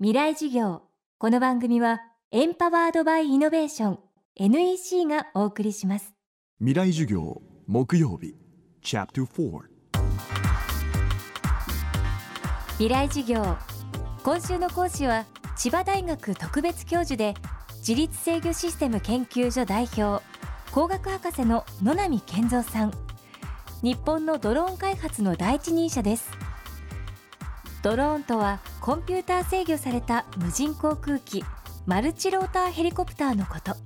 未来授業。この番組はエンパワードバイイノベーション NEC がお送りします。未来授業木曜日チャプター4未来授業。今週の講師は千葉大学特別教授で自律制御システム研究所代表工学博士の野波健三さん。日本のドローン開発の第一人者ですドローンとはコンピューター制御された無人航空機マルチローターヘリコプターのこと。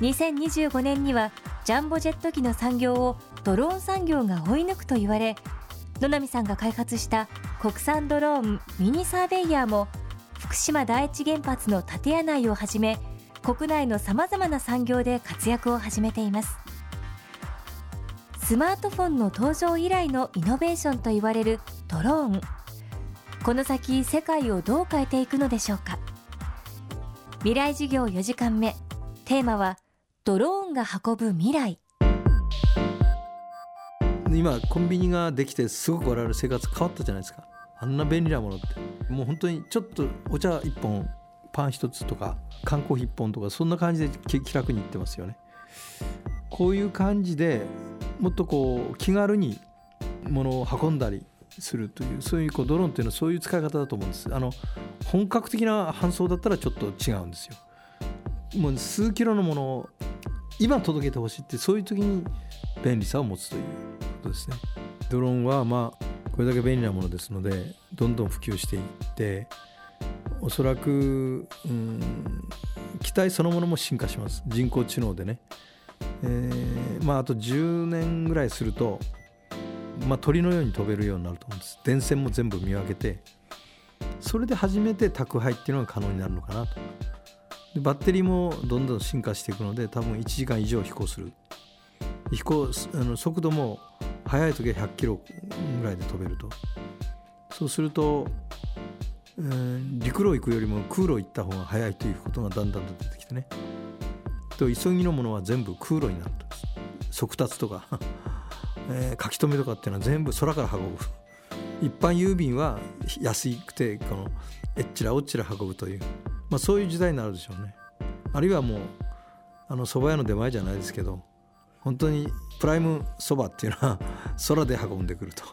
2025年にはジャンボジェット機の産業をドローン産業が追い抜くと言われ野波さんが開発した国産ドローンミニサーベイヤーも福島第一原発の建屋内をはじめ国内のさまざまな産業で活躍を始めています。スマートフォンの登場以来のイノベーションと言われるドローン。この先世界をどう変えていくのでしょうか。未来授業4時間目。テーマはドローンが運ぶ未来。今コンビニができてすごく我々生活変わったじゃないですか。あんな便利なものって。もう本当にちょっとお茶1本パン1つとか缶コーヒー1本とかそんな感じで気楽にいってますよね。こういう感じでもっとこう気軽に物を運んだりするというそういうこうドローンっていうのはそういう使い方だと思うんです。あの本格的な搬送だったらちょっと違うんですよ。もう数キロのものを今届けてほしいってそういう時に便利さを持つということですね。ドローンはまあこれだけ便利なものですのでどんどん普及していっておそらく、うん、機体そのものも進化します。人工知能でね、えー、まああと10年ぐらいするとまあ、鳥のように飛べるようになると思うんです。電線も全部見分けてそれで初めて宅配っていうのが可能になるのかなと。でバッテリーもどんどん進化していくので多分1時間以上飛行する。飛行あの速度も速い時は100キロぐらいで飛べると。そうすると、えー、陸路行くよりも空路行った方が速いということがだんだんと出てきてね。と急ぎのものは全部空路になると。速達とか。えー、書き留めとかっていうのは全部空から運ぶ。一般郵便は安くてこのえっちらおっちら運ぶという、まあ、そういう時代になるでしょうね。あるいはもうあの蕎麦屋の出前じゃないですけど本当にプライムそばっていうのは 空で運んでくると。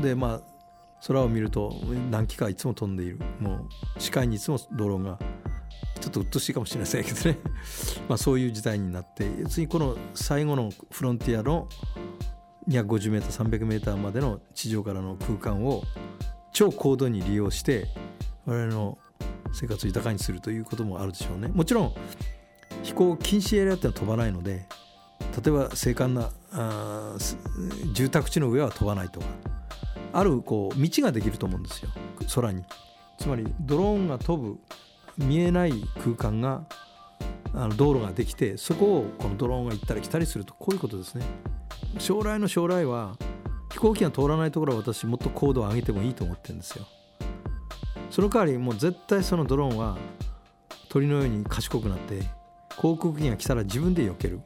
でまあ空を見ると何機かいつも飛んでいる。もう視界にいつもドローンがちょっと鬱陶しいかもしれませんけどね。まあそういう時代になって次この最後のフロンティアの 250m300m までの地上からの空間を超高度に利用して我々の生活を豊かにするということもあるでしょうね。もちろん飛行禁止エリアってのは飛ばないので例えば精悍なあ住宅地の上は飛ばないとかあるこう道ができると思うんですよ空に。つまりドローンが飛ぶ見えない空間があの道路ができてそこをこのドローンが行ったり来たりするとこういうことですね。将来の将来は飛行機が通らないところは私もっと高度を上げてもいいと思ってるんですよ。その代わりもう絶対そのドローンは鳥のように賢くなって航空機が来たら自分で避ける、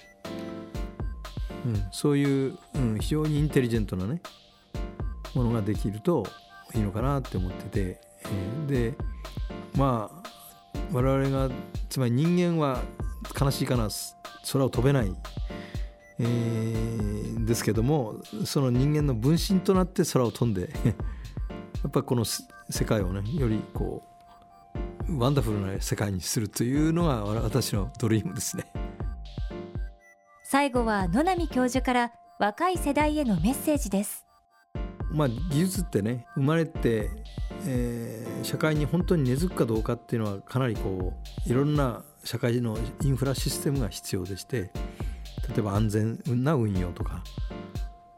うん、そういう、うん、非常にインテリジェントなねものができるといいのかなって思ってて、えー、でまあ我々がつまり人間は悲しいかな空を飛べない、えー、ですけどもその人間の分身となって空を飛んで やっぱりこの世界をねよりこうワンダフルな世界にするというのが私のドリームですね。最後は野波教授から若い世代へのメッセージです。まあ技術ってね生まれてえー、社会に本当に根付くかどうかっていうのはかなりこういろんな社会のインフラシステムが必要でして例えば安全な運用とか。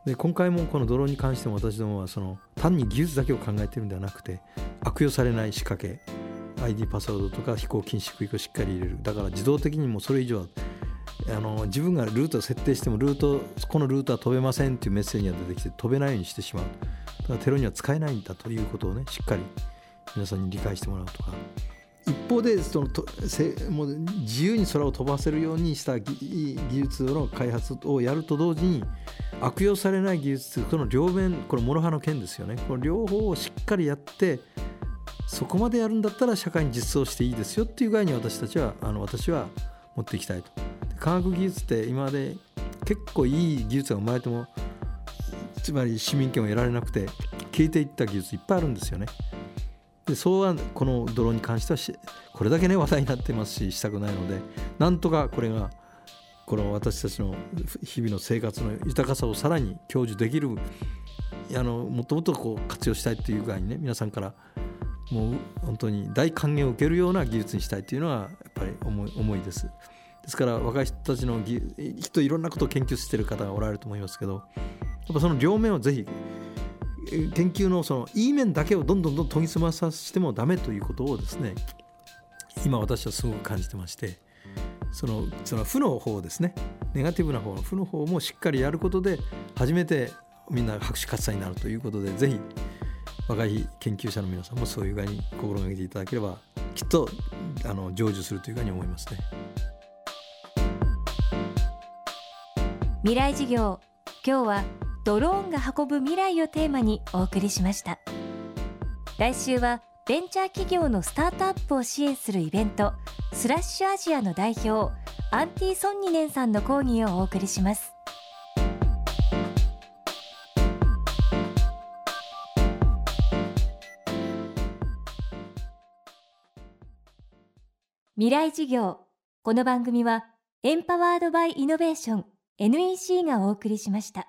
で今回もこのドローンに関しても私どもはその単に技術だけを考えてるんではなくて悪用されない仕掛け ID パスワードとか飛行禁止区域をしっかり入れる。だから自動的にもそれ以上はあの自分がルートを設定してもルートこのルートは飛べませんっていうメッセージが出てきて飛べないようにしてしまう。だからテロには使えないんだということをねしっかり皆さんに理解してもらうとか。一方でそのとせもう自由に空を飛ばせるようにした技術の開発をやると同時に悪用されない技術との両面これ諸刃の剣ですよね。この両方をしっかりやってそこまでやるんだったら社会に実装していいですよっていう具合に私たちはあの私は持っていきたいと。科学技術って今まで結構いい技術が生まれてもつまり市民権を得られなくて消えていった技術いっぱいあるんですよね。でそうはこのドローンに関してはこれだけね話題になってますししたくないのでなんとかこれがこの私たちの日々の生活の豊かさをさらに享受できるあのもっともっとこう活用したいという具合にね皆さんからもう本当に大歓迎を受けるような技術にしたいというのはやっぱり思い思いです。ですから若い人たちのきっといろんなことを研究してる方がおられると思いますけどっぱその両面をぜひ研究のそのいい面だけをどんどんどん研ぎ澄まさせてもダメということをですね今私はすごく感じてましてそのその負の方ですねネガティブな方の負の方もしっかりやることで初めてみんな拍手喝采になるということでぜひ若い研究者の皆さんもそういう具合に心がけていただければきっとあの成就するというふうに思いますね。未来事業今日はドローンが運ぶ未来をテーマにお送りしました。来週はベンチャー企業のスタートアップを支援するイベントスラッシュアジアの代表アンティ・ソンニネンさんの講義をお送りします。未来事業この番組はエンパワードバイイノベーション NEC がお送りしました。